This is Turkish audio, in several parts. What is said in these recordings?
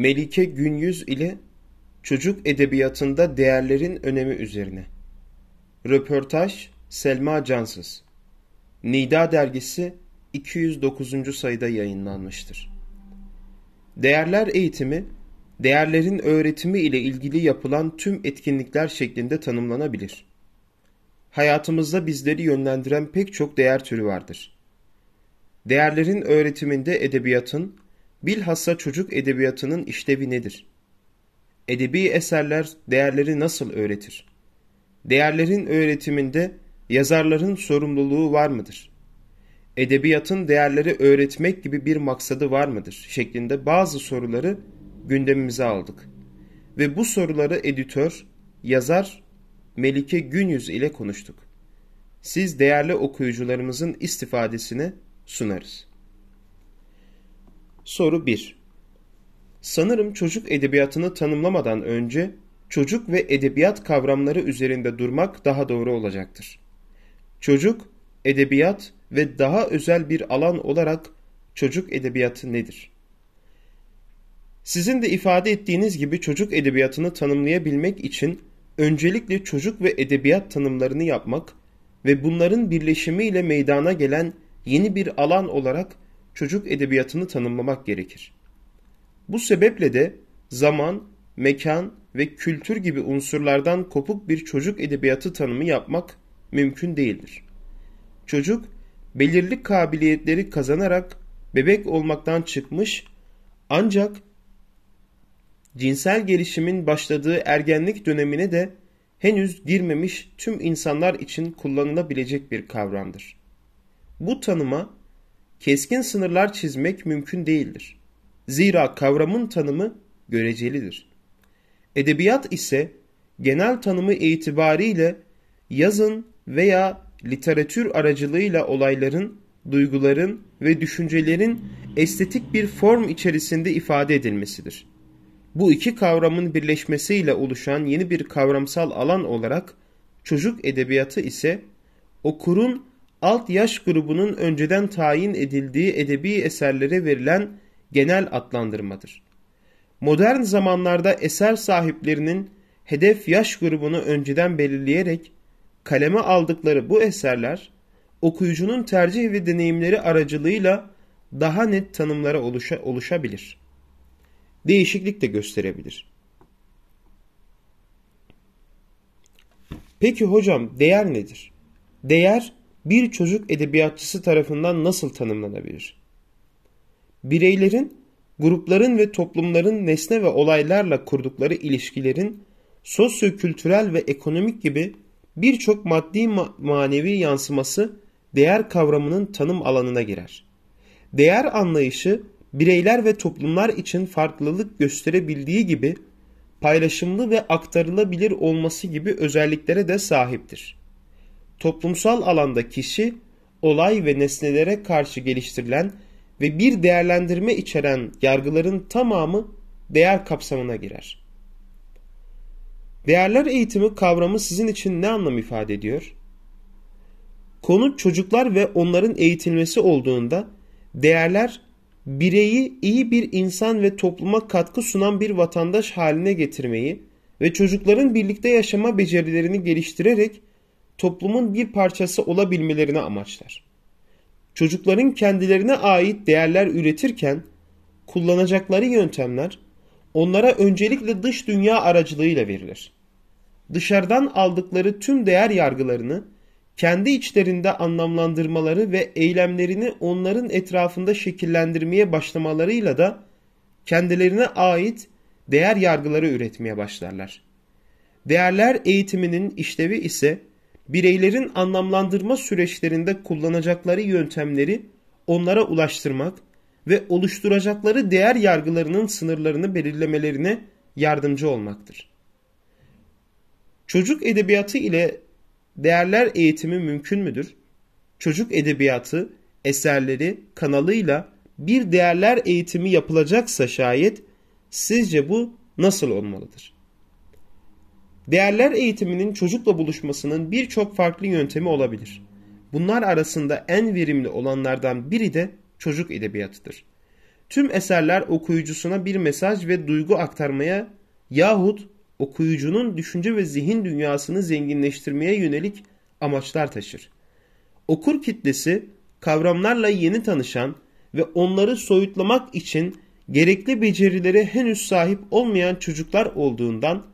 Melike Günyüz ile Çocuk Edebiyatında Değerlerin Önemi Üzerine Röportaj Selma Cansız Nida Dergisi 209. sayıda yayınlanmıştır. Değerler eğitimi, değerlerin öğretimi ile ilgili yapılan tüm etkinlikler şeklinde tanımlanabilir. Hayatımızda bizleri yönlendiren pek çok değer türü vardır. Değerlerin öğretiminde edebiyatın, bilhassa çocuk edebiyatının işlevi nedir? Edebi eserler değerleri nasıl öğretir? Değerlerin öğretiminde yazarların sorumluluğu var mıdır? Edebiyatın değerleri öğretmek gibi bir maksadı var mıdır? şeklinde bazı soruları gündemimize aldık. Ve bu soruları editör, yazar Melike Günyüz ile konuştuk. Siz değerli okuyucularımızın istifadesine sunarız. Soru 1. Sanırım çocuk edebiyatını tanımlamadan önce çocuk ve edebiyat kavramları üzerinde durmak daha doğru olacaktır. Çocuk, edebiyat ve daha özel bir alan olarak çocuk edebiyatı nedir? Sizin de ifade ettiğiniz gibi çocuk edebiyatını tanımlayabilmek için öncelikle çocuk ve edebiyat tanımlarını yapmak ve bunların birleşimiyle meydana gelen yeni bir alan olarak çocuk edebiyatını tanımlamak gerekir. Bu sebeple de zaman, mekan ve kültür gibi unsurlardan kopuk bir çocuk edebiyatı tanımı yapmak mümkün değildir. Çocuk, belirli kabiliyetleri kazanarak bebek olmaktan çıkmış ancak cinsel gelişimin başladığı ergenlik dönemine de henüz girmemiş tüm insanlar için kullanılabilecek bir kavramdır. Bu tanıma keskin sınırlar çizmek mümkün değildir. Zira kavramın tanımı görecelidir. Edebiyat ise genel tanımı itibariyle yazın veya literatür aracılığıyla olayların, duyguların ve düşüncelerin estetik bir form içerisinde ifade edilmesidir. Bu iki kavramın birleşmesiyle oluşan yeni bir kavramsal alan olarak çocuk edebiyatı ise okurun alt yaş grubunun önceden tayin edildiği edebi eserlere verilen genel adlandırmadır. Modern zamanlarda eser sahiplerinin hedef yaş grubunu önceden belirleyerek kaleme aldıkları bu eserler okuyucunun tercih ve deneyimleri aracılığıyla daha net tanımlara oluşa, oluşabilir. Değişiklik de gösterebilir. Peki hocam değer nedir? Değer bir çocuk edebiyatçısı tarafından nasıl tanımlanabilir? Bireylerin, grupların ve toplumların nesne ve olaylarla kurdukları ilişkilerin sosyo-kültürel ve ekonomik gibi birçok maddi ma manevi yansıması değer kavramının tanım alanına girer. Değer anlayışı bireyler ve toplumlar için farklılık gösterebildiği gibi paylaşımlı ve aktarılabilir olması gibi özelliklere de sahiptir. Toplumsal alanda kişi, olay ve nesnelere karşı geliştirilen ve bir değerlendirme içeren yargıların tamamı değer kapsamına girer. Değerler eğitimi kavramı sizin için ne anlam ifade ediyor? Konu çocuklar ve onların eğitilmesi olduğunda değerler bireyi iyi bir insan ve topluma katkı sunan bir vatandaş haline getirmeyi ve çocukların birlikte yaşama becerilerini geliştirerek toplumun bir parçası olabilmelerini amaçlar. Çocukların kendilerine ait değerler üretirken kullanacakları yöntemler onlara öncelikle dış dünya aracılığıyla verilir. Dışarıdan aldıkları tüm değer yargılarını kendi içlerinde anlamlandırmaları ve eylemlerini onların etrafında şekillendirmeye başlamalarıyla da kendilerine ait değer yargıları üretmeye başlarlar. Değerler eğitiminin işlevi ise bireylerin anlamlandırma süreçlerinde kullanacakları yöntemleri onlara ulaştırmak ve oluşturacakları değer yargılarının sınırlarını belirlemelerine yardımcı olmaktır. Çocuk edebiyatı ile değerler eğitimi mümkün müdür? Çocuk edebiyatı eserleri kanalıyla bir değerler eğitimi yapılacaksa şayet sizce bu nasıl olmalıdır? Değerler eğitiminin çocukla buluşmasının birçok farklı yöntemi olabilir. Bunlar arasında en verimli olanlardan biri de çocuk edebiyatıdır. Tüm eserler okuyucusuna bir mesaj ve duygu aktarmaya yahut okuyucunun düşünce ve zihin dünyasını zenginleştirmeye yönelik amaçlar taşır. Okur kitlesi kavramlarla yeni tanışan ve onları soyutlamak için gerekli becerilere henüz sahip olmayan çocuklar olduğundan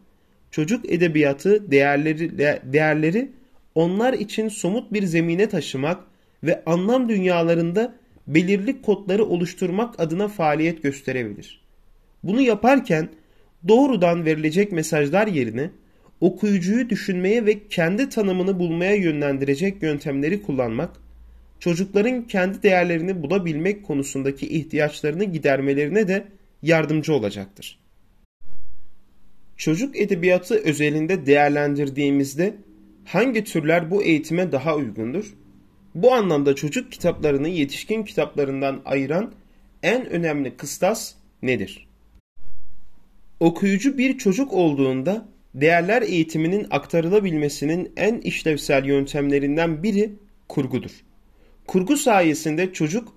çocuk edebiyatı değerleri, değerleri onlar için somut bir zemine taşımak ve anlam dünyalarında belirli kodları oluşturmak adına faaliyet gösterebilir. Bunu yaparken doğrudan verilecek mesajlar yerine okuyucuyu düşünmeye ve kendi tanımını bulmaya yönlendirecek yöntemleri kullanmak, çocukların kendi değerlerini bulabilmek konusundaki ihtiyaçlarını gidermelerine de yardımcı olacaktır. Çocuk edebiyatı özelinde değerlendirdiğimizde hangi türler bu eğitime daha uygundur? Bu anlamda çocuk kitaplarını yetişkin kitaplarından ayıran en önemli kıstas nedir? Okuyucu bir çocuk olduğunda değerler eğitiminin aktarılabilmesinin en işlevsel yöntemlerinden biri kurgudur. Kurgu sayesinde çocuk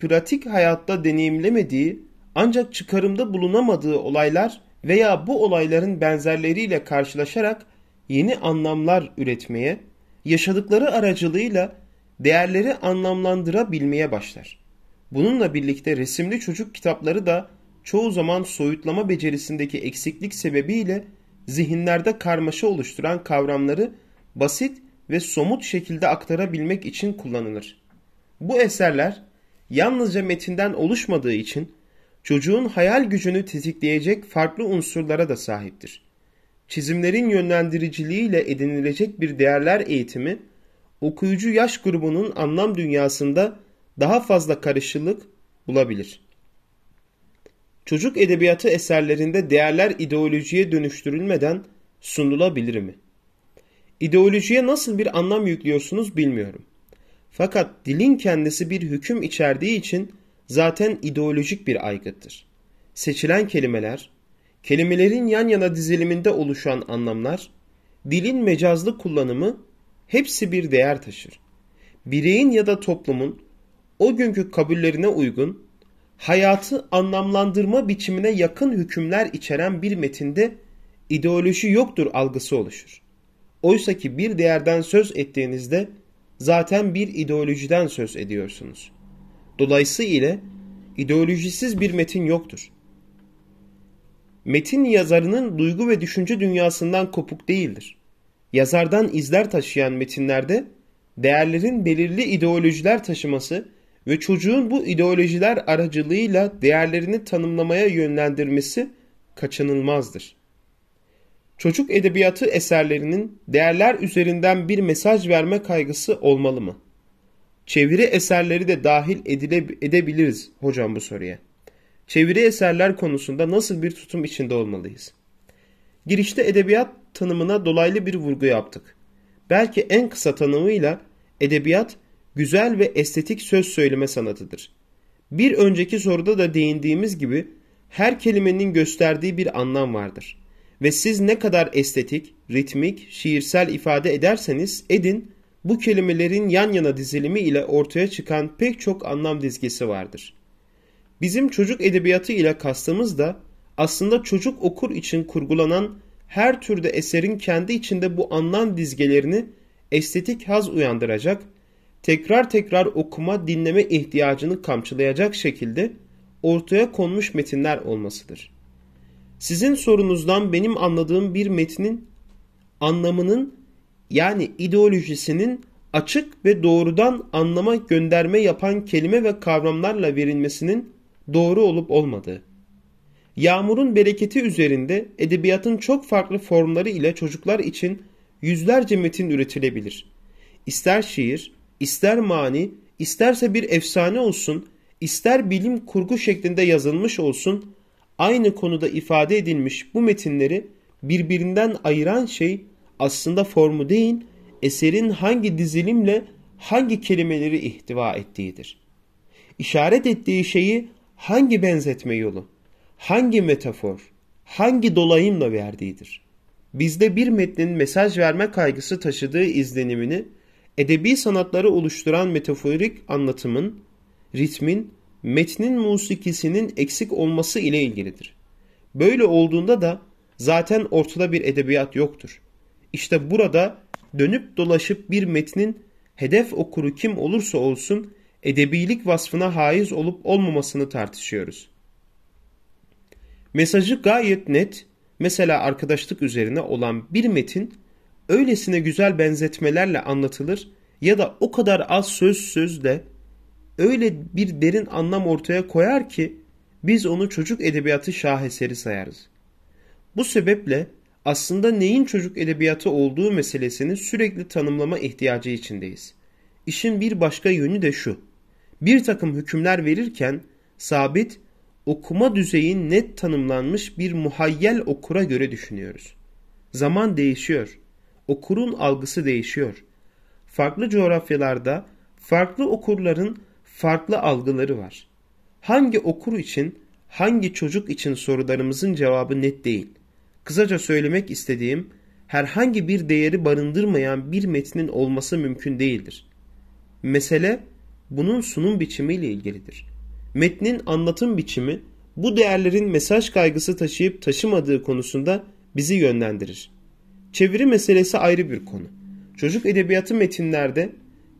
pratik hayatta deneyimlemediği ancak çıkarımda bulunamadığı olaylar veya bu olayların benzerleriyle karşılaşarak yeni anlamlar üretmeye, yaşadıkları aracılığıyla değerleri anlamlandırabilmeye başlar. Bununla birlikte resimli çocuk kitapları da çoğu zaman soyutlama becerisindeki eksiklik sebebiyle zihinlerde karmaşa oluşturan kavramları basit ve somut şekilde aktarabilmek için kullanılır. Bu eserler yalnızca metinden oluşmadığı için çocuğun hayal gücünü tetikleyecek farklı unsurlara da sahiptir. Çizimlerin yönlendiriciliğiyle edinilecek bir değerler eğitimi, okuyucu yaş grubunun anlam dünyasında daha fazla karışılık bulabilir. Çocuk edebiyatı eserlerinde değerler ideolojiye dönüştürülmeden sunulabilir mi? İdeolojiye nasıl bir anlam yüklüyorsunuz bilmiyorum. Fakat dilin kendisi bir hüküm içerdiği için zaten ideolojik bir aygıttır. Seçilen kelimeler, kelimelerin yan yana diziliminde oluşan anlamlar, dilin mecazlı kullanımı hepsi bir değer taşır. Bireyin ya da toplumun o günkü kabullerine uygun, hayatı anlamlandırma biçimine yakın hükümler içeren bir metinde ideoloji yoktur algısı oluşur. Oysa ki bir değerden söz ettiğinizde zaten bir ideolojiden söz ediyorsunuz. Dolayısıyla ideolojisiz bir metin yoktur. Metin yazarının duygu ve düşünce dünyasından kopuk değildir. Yazardan izler taşıyan metinlerde değerlerin belirli ideolojiler taşıması ve çocuğun bu ideolojiler aracılığıyla değerlerini tanımlamaya yönlendirmesi kaçınılmazdır. Çocuk edebiyatı eserlerinin değerler üzerinden bir mesaj verme kaygısı olmalı mı? Çeviri eserleri de dahil edile, edebiliriz hocam bu soruya. Çeviri eserler konusunda nasıl bir tutum içinde olmalıyız? Girişte edebiyat tanımına dolaylı bir vurgu yaptık. Belki en kısa tanımıyla edebiyat güzel ve estetik söz söyleme sanatıdır. Bir önceki soruda da değindiğimiz gibi her kelimenin gösterdiği bir anlam vardır. Ve siz ne kadar estetik, ritmik, şiirsel ifade ederseniz edin, bu kelimelerin yan yana dizilimi ile ortaya çıkan pek çok anlam dizgesi vardır. Bizim çocuk edebiyatı ile kastımız da aslında çocuk okur için kurgulanan her türde eserin kendi içinde bu anlam dizgelerini estetik haz uyandıracak, tekrar tekrar okuma dinleme ihtiyacını kamçılayacak şekilde ortaya konmuş metinler olmasıdır. Sizin sorunuzdan benim anladığım bir metnin anlamının yani ideolojisinin açık ve doğrudan anlama gönderme yapan kelime ve kavramlarla verilmesinin doğru olup olmadığı. Yağmurun bereketi üzerinde edebiyatın çok farklı formları ile çocuklar için yüzlerce metin üretilebilir. İster şiir, ister mani, isterse bir efsane olsun, ister bilim kurgu şeklinde yazılmış olsun, aynı konuda ifade edilmiş bu metinleri birbirinden ayıran şey aslında formu değil, eserin hangi dizilimle hangi kelimeleri ihtiva ettiğidir. İşaret ettiği şeyi hangi benzetme yolu, hangi metafor, hangi dolayımla verdiğidir. Bizde bir metnin mesaj verme kaygısı taşıdığı izlenimini edebi sanatları oluşturan metaforik anlatımın, ritmin, metnin musikisinin eksik olması ile ilgilidir. Böyle olduğunda da zaten ortada bir edebiyat yoktur. İşte burada dönüp dolaşıp bir metnin hedef okuru kim olursa olsun edebilik vasfına haiz olup olmamasını tartışıyoruz. Mesajı gayet net, mesela arkadaşlık üzerine olan bir metin öylesine güzel benzetmelerle anlatılır ya da o kadar az söz sözle öyle bir derin anlam ortaya koyar ki biz onu çocuk edebiyatı şaheseri sayarız. Bu sebeple aslında neyin çocuk edebiyatı olduğu meselesini sürekli tanımlama ihtiyacı içindeyiz. İşin bir başka yönü de şu. Bir takım hükümler verirken sabit, okuma düzeyi net tanımlanmış bir muhayyel okura göre düşünüyoruz. Zaman değişiyor. Okurun algısı değişiyor. Farklı coğrafyalarda farklı okurların farklı algıları var. Hangi okur için, hangi çocuk için sorularımızın cevabı net değil. Kısaca söylemek istediğim, herhangi bir değeri barındırmayan bir metnin olması mümkün değildir. Mesele bunun sunum biçimiyle ilgilidir. Metnin anlatım biçimi bu değerlerin mesaj kaygısı taşıyıp taşımadığı konusunda bizi yönlendirir. Çeviri meselesi ayrı bir konu. Çocuk edebiyatı metinlerde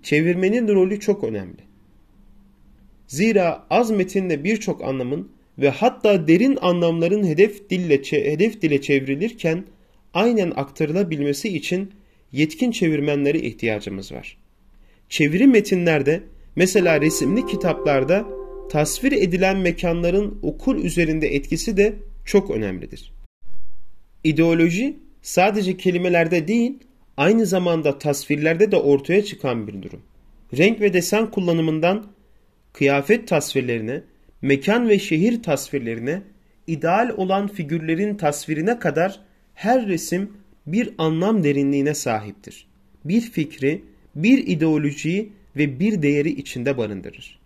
çevirmenin rolü çok önemli. Zira az metinle birçok anlamın ve hatta derin anlamların hedef dille, hedef dile çevrilirken aynen aktarılabilmesi için yetkin çevirmenlere ihtiyacımız var. Çeviri metinlerde mesela resimli kitaplarda tasvir edilen mekanların okul üzerinde etkisi de çok önemlidir. İdeoloji sadece kelimelerde değil aynı zamanda tasvirlerde de ortaya çıkan bir durum. Renk ve desen kullanımından kıyafet tasvirlerine, mekan ve şehir tasvirlerine, ideal olan figürlerin tasvirine kadar her resim bir anlam derinliğine sahiptir. Bir fikri, bir ideolojiyi ve bir değeri içinde barındırır.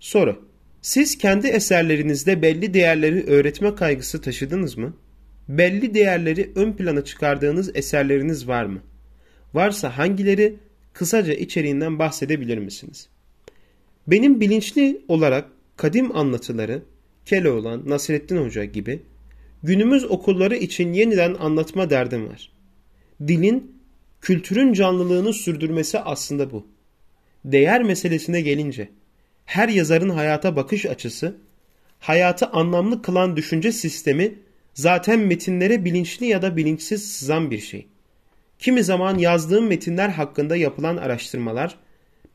Soru. Siz kendi eserlerinizde belli değerleri öğretme kaygısı taşıdınız mı? Belli değerleri ön plana çıkardığınız eserleriniz var mı? Varsa hangileri kısaca içeriğinden bahsedebilir misiniz? Benim bilinçli olarak kadim anlatıları Keloğlan, Nasrettin Hoca gibi günümüz okulları için yeniden anlatma derdim var. Dilin, kültürün canlılığını sürdürmesi aslında bu. Değer meselesine gelince, her yazarın hayata bakış açısı, hayatı anlamlı kılan düşünce sistemi zaten metinlere bilinçli ya da bilinçsiz sızan bir şey. Kimi zaman yazdığım metinler hakkında yapılan araştırmalar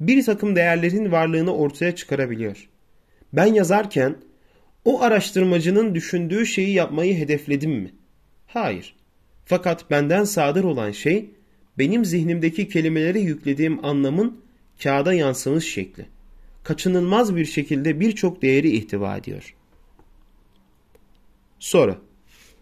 bir takım değerlerin varlığını ortaya çıkarabiliyor. Ben yazarken o araştırmacının düşündüğü şeyi yapmayı hedefledim mi? Hayır. Fakat benden sadır olan şey benim zihnimdeki kelimelere yüklediğim anlamın kağıda yansımış şekli. Kaçınılmaz bir şekilde birçok değeri ihtiva ediyor. Soru.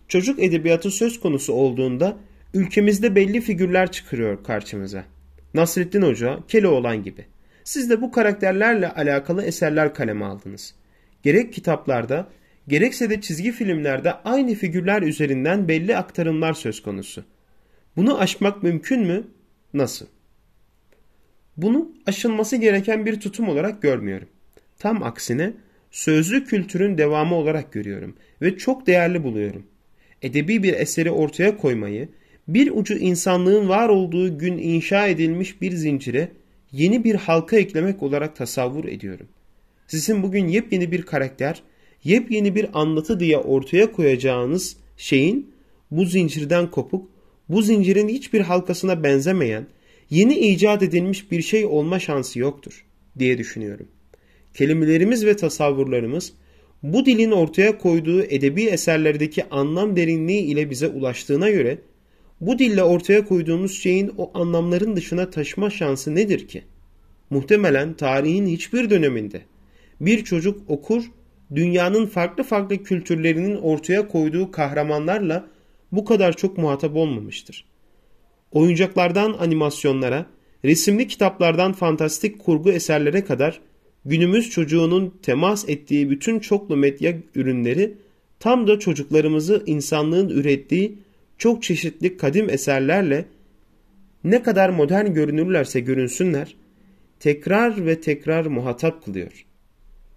Çocuk edebiyatı söz konusu olduğunda ülkemizde belli figürler çıkıyor karşımıza. Nasrettin Hoca, Keloğlan gibi. Siz de bu karakterlerle alakalı eserler kaleme aldınız. Gerek kitaplarda, gerekse de çizgi filmlerde aynı figürler üzerinden belli aktarımlar söz konusu. Bunu aşmak mümkün mü? Nasıl? Bunu aşılması gereken bir tutum olarak görmüyorum. Tam aksine sözlü kültürün devamı olarak görüyorum ve çok değerli buluyorum. Edebi bir eseri ortaya koymayı, bir ucu insanlığın var olduğu gün inşa edilmiş bir zincire yeni bir halka eklemek olarak tasavvur ediyorum. Sizin bugün yepyeni bir karakter, yepyeni bir anlatı diye ortaya koyacağınız şeyin bu zincirden kopuk, bu zincirin hiçbir halkasına benzemeyen, yeni icat edilmiş bir şey olma şansı yoktur diye düşünüyorum. Kelimelerimiz ve tasavvurlarımız bu dilin ortaya koyduğu edebi eserlerdeki anlam derinliği ile bize ulaştığına göre bu dille ortaya koyduğumuz şeyin o anlamların dışına taşıma şansı nedir ki? Muhtemelen tarihin hiçbir döneminde bir çocuk okur, dünyanın farklı farklı kültürlerinin ortaya koyduğu kahramanlarla bu kadar çok muhatap olmamıştır. Oyuncaklardan animasyonlara, resimli kitaplardan fantastik kurgu eserlere kadar günümüz çocuğunun temas ettiği bütün çoklu medya ürünleri tam da çocuklarımızı insanlığın ürettiği çok çeşitli kadim eserlerle ne kadar modern görünürlerse görünsünler, tekrar ve tekrar muhatap kılıyor.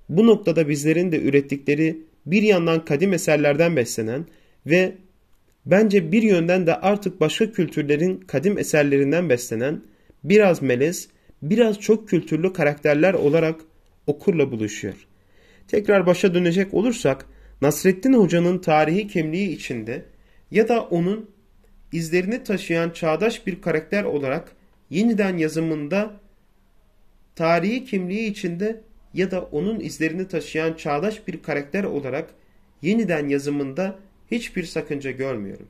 Bu noktada bizlerin de ürettikleri bir yandan kadim eserlerden beslenen ve bence bir yönden de artık başka kültürlerin kadim eserlerinden beslenen biraz melez, biraz çok kültürlü karakterler olarak okurla buluşuyor. Tekrar başa dönecek olursak Nasreddin Hoca'nın tarihi kimliği içinde ya da onun izlerini taşıyan çağdaş bir karakter olarak yeniden yazımında tarihi kimliği içinde ya da onun izlerini taşıyan çağdaş bir karakter olarak yeniden yazımında hiçbir sakınca görmüyorum.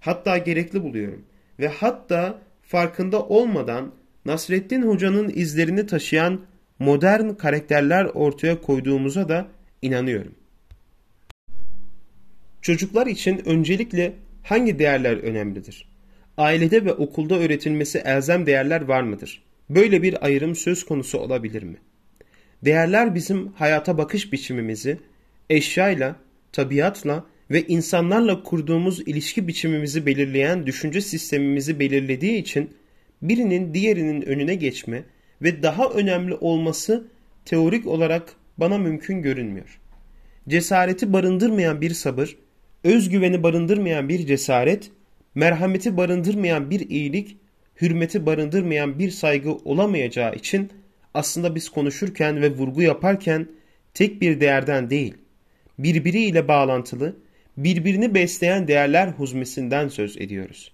Hatta gerekli buluyorum ve hatta farkında olmadan Nasreddin Hoca'nın izlerini taşıyan modern karakterler ortaya koyduğumuza da inanıyorum. Çocuklar için öncelikle hangi değerler önemlidir? Ailede ve okulda öğretilmesi elzem değerler var mıdır? Böyle bir ayrım söz konusu olabilir mi? Değerler bizim hayata bakış biçimimizi, eşyayla, tabiatla ve insanlarla kurduğumuz ilişki biçimimizi belirleyen düşünce sistemimizi belirlediği için birinin diğerinin önüne geçme ve daha önemli olması teorik olarak bana mümkün görünmüyor. Cesareti barındırmayan bir sabır, özgüveni barındırmayan bir cesaret, merhameti barındırmayan bir iyilik, hürmeti barındırmayan bir saygı olamayacağı için aslında biz konuşurken ve vurgu yaparken tek bir değerden değil, birbiriyle bağlantılı, birbirini besleyen değerler huzmesinden söz ediyoruz.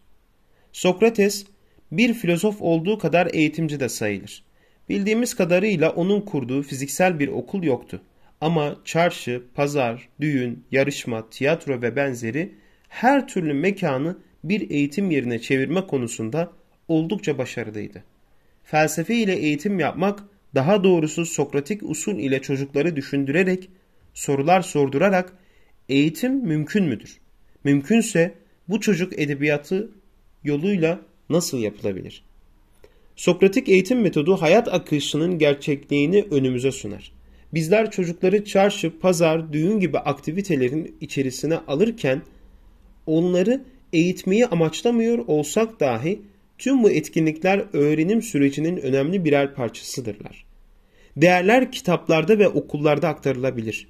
Sokrates bir filozof olduğu kadar eğitimci de sayılır. Bildiğimiz kadarıyla onun kurduğu fiziksel bir okul yoktu. Ama çarşı, pazar, düğün, yarışma, tiyatro ve benzeri her türlü mekanı bir eğitim yerine çevirme konusunda oldukça başarılıydı. Felsefe ile eğitim yapmak, daha doğrusu Sokratik usul ile çocukları düşündürerek, sorular sordurarak eğitim mümkün müdür? Mümkünse bu çocuk edebiyatı yoluyla nasıl yapılabilir? Sokratik eğitim metodu hayat akışının gerçekliğini önümüze sunar. Bizler çocukları çarşı, pazar, düğün gibi aktivitelerin içerisine alırken onları eğitmeyi amaçlamıyor olsak dahi tüm bu etkinlikler öğrenim sürecinin önemli birer parçasıdırlar. Değerler kitaplarda ve okullarda aktarılabilir.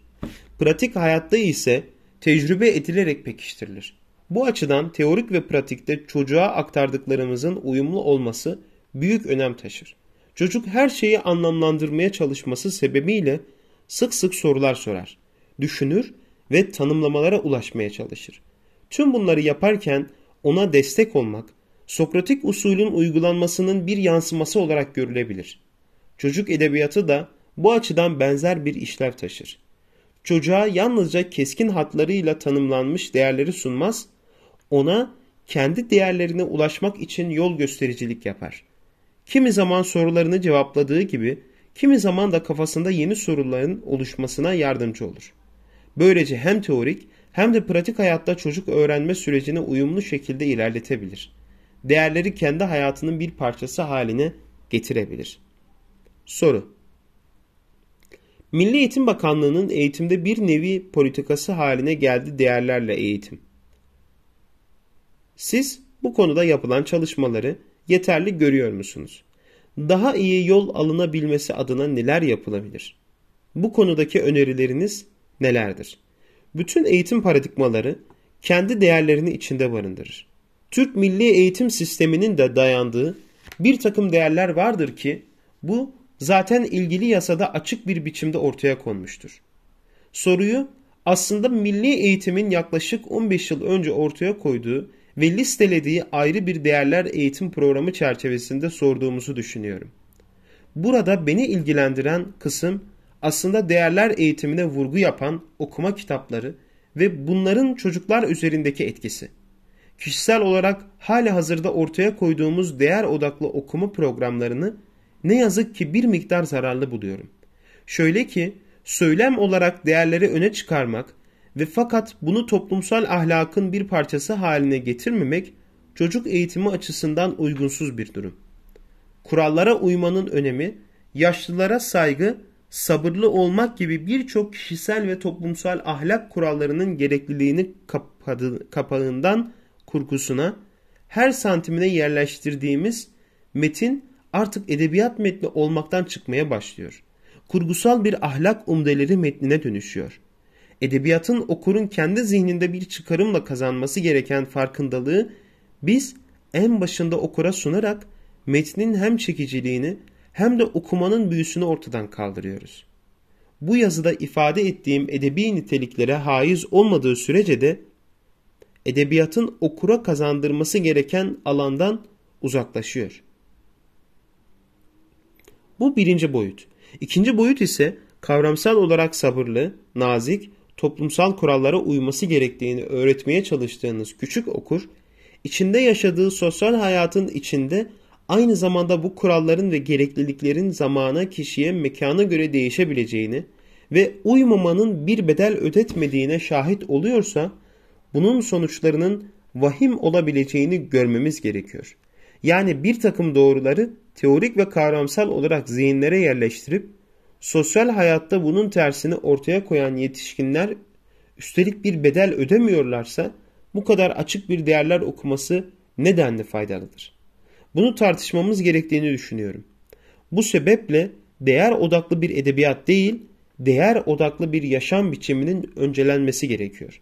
Pratik hayatta ise tecrübe edilerek pekiştirilir. Bu açıdan teorik ve pratikte çocuğa aktardıklarımızın uyumlu olması büyük önem taşır. Çocuk her şeyi anlamlandırmaya çalışması sebebiyle sık sık sorular sorar, düşünür ve tanımlamalara ulaşmaya çalışır. Tüm bunları yaparken ona destek olmak, Sokratik usulün uygulanmasının bir yansıması olarak görülebilir. Çocuk edebiyatı da bu açıdan benzer bir işlev taşır. Çocuğa yalnızca keskin hatlarıyla tanımlanmış değerleri sunmaz, ona kendi değerlerine ulaşmak için yol göstericilik yapar. Kimi zaman sorularını cevapladığı gibi, kimi zaman da kafasında yeni soruların oluşmasına yardımcı olur. Böylece hem teorik hem de pratik hayatta çocuk öğrenme sürecini uyumlu şekilde ilerletebilir. Değerleri kendi hayatının bir parçası haline getirebilir. Soru Milli Eğitim Bakanlığı'nın eğitimde bir nevi politikası haline geldi değerlerle eğitim. Siz bu konuda yapılan çalışmaları yeterli görüyor musunuz? Daha iyi yol alınabilmesi adına neler yapılabilir? Bu konudaki önerileriniz nelerdir? Bütün eğitim paradigmaları kendi değerlerini içinde barındırır. Türk milli eğitim sisteminin de dayandığı bir takım değerler vardır ki bu zaten ilgili yasada açık bir biçimde ortaya konmuştur. Soruyu aslında milli eğitimin yaklaşık 15 yıl önce ortaya koyduğu ve listelediği ayrı bir değerler eğitim programı çerçevesinde sorduğumuzu düşünüyorum. Burada beni ilgilendiren kısım aslında değerler eğitimine vurgu yapan okuma kitapları ve bunların çocuklar üzerindeki etkisi. Kişisel olarak hali hazırda ortaya koyduğumuz değer odaklı okuma programlarını ne yazık ki bir miktar zararlı buluyorum. Şöyle ki söylem olarak değerleri öne çıkarmak ve fakat bunu toplumsal ahlakın bir parçası haline getirmemek çocuk eğitimi açısından uygunsuz bir durum. Kurallara uymanın önemi, yaşlılara saygı, sabırlı olmak gibi birçok kişisel ve toplumsal ahlak kurallarının gerekliliğini kapadı, kapağından kurgusuna, her santimine yerleştirdiğimiz metin artık edebiyat metni olmaktan çıkmaya başlıyor. Kurgusal bir ahlak umdeleri metnine dönüşüyor. Edebiyatın okurun kendi zihninde bir çıkarımla kazanması gereken farkındalığı biz en başında okura sunarak metnin hem çekiciliğini hem de okumanın büyüsünü ortadan kaldırıyoruz. Bu yazıda ifade ettiğim edebi niteliklere haiz olmadığı sürece de edebiyatın okura kazandırması gereken alandan uzaklaşıyor. Bu birinci boyut. İkinci boyut ise kavramsal olarak sabırlı, nazik, toplumsal kurallara uyması gerektiğini öğretmeye çalıştığınız küçük okur, içinde yaşadığı sosyal hayatın içinde aynı zamanda bu kuralların ve gerekliliklerin zamana, kişiye, mekana göre değişebileceğini ve uymamanın bir bedel ödetmediğine şahit oluyorsa, bunun sonuçlarının vahim olabileceğini görmemiz gerekiyor. Yani bir takım doğruları teorik ve kavramsal olarak zihinlere yerleştirip sosyal hayatta bunun tersini ortaya koyan yetişkinler üstelik bir bedel ödemiyorlarsa bu kadar açık bir değerler okuması nedenli faydalıdır. Bunu tartışmamız gerektiğini düşünüyorum. Bu sebeple değer odaklı bir edebiyat değil, değer odaklı bir yaşam biçiminin öncelenmesi gerekiyor.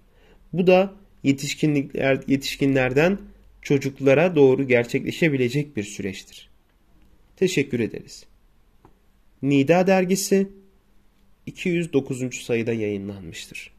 Bu da yetişkinlikler, yetişkinlerden çocuklara doğru gerçekleşebilecek bir süreçtir. Teşekkür ederiz. Nida dergisi 209. sayıda yayınlanmıştır.